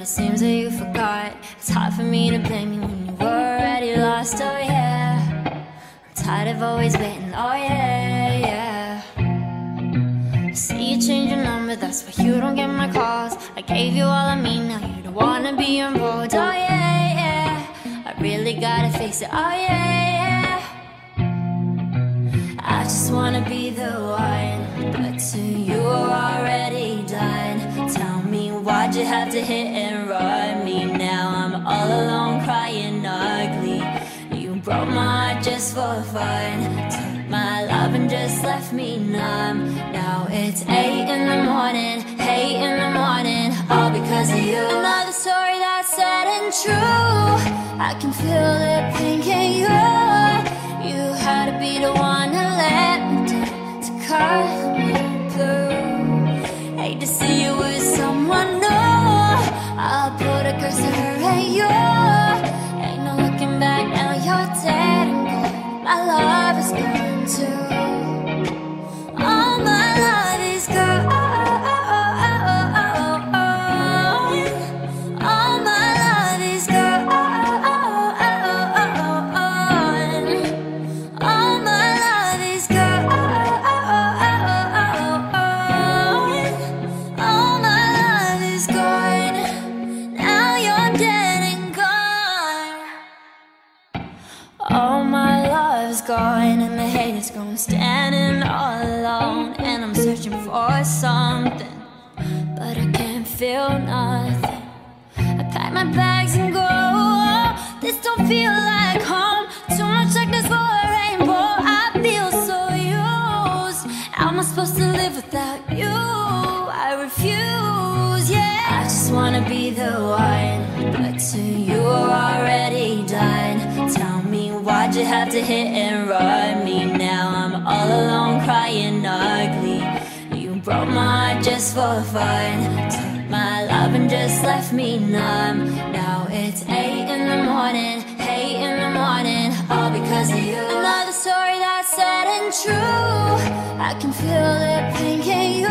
it seems that you forgot. It's hard for me to blame you when you were already lost. Oh yeah, I'm tired of always waiting. Oh yeah, yeah. I see you change your number, that's why you don't get my calls. I gave you all I mean, now you don't wanna be involved. Oh yeah, yeah. I really gotta face it. Oh yeah, yeah. I just wanna be the one, but to you have to hit and run me? Now I'm all alone crying ugly. You broke my heart just for fun. Took my love and just left me numb. Now it's eight in the morning, eight in the morning, all because of you. Another story that's sad and true. I can feel it pinking you. You had to be the one gone and the hate is gone. Standing all alone and I'm searching for something, but I can't feel nothing. I pack my bags and go. This don't feel like home. Too much darkness for a rainbow. I feel so used. How am I supposed to live without you? I refuse. Yeah, I just wanna be the one, but to you you have to hit and run me? Now I'm all alone crying ugly. You broke my heart just for fun. Took my love and just left me numb. Now it's eight in the morning, eight in the morning, all because of you. Another story that's sad and true. I can feel it pinking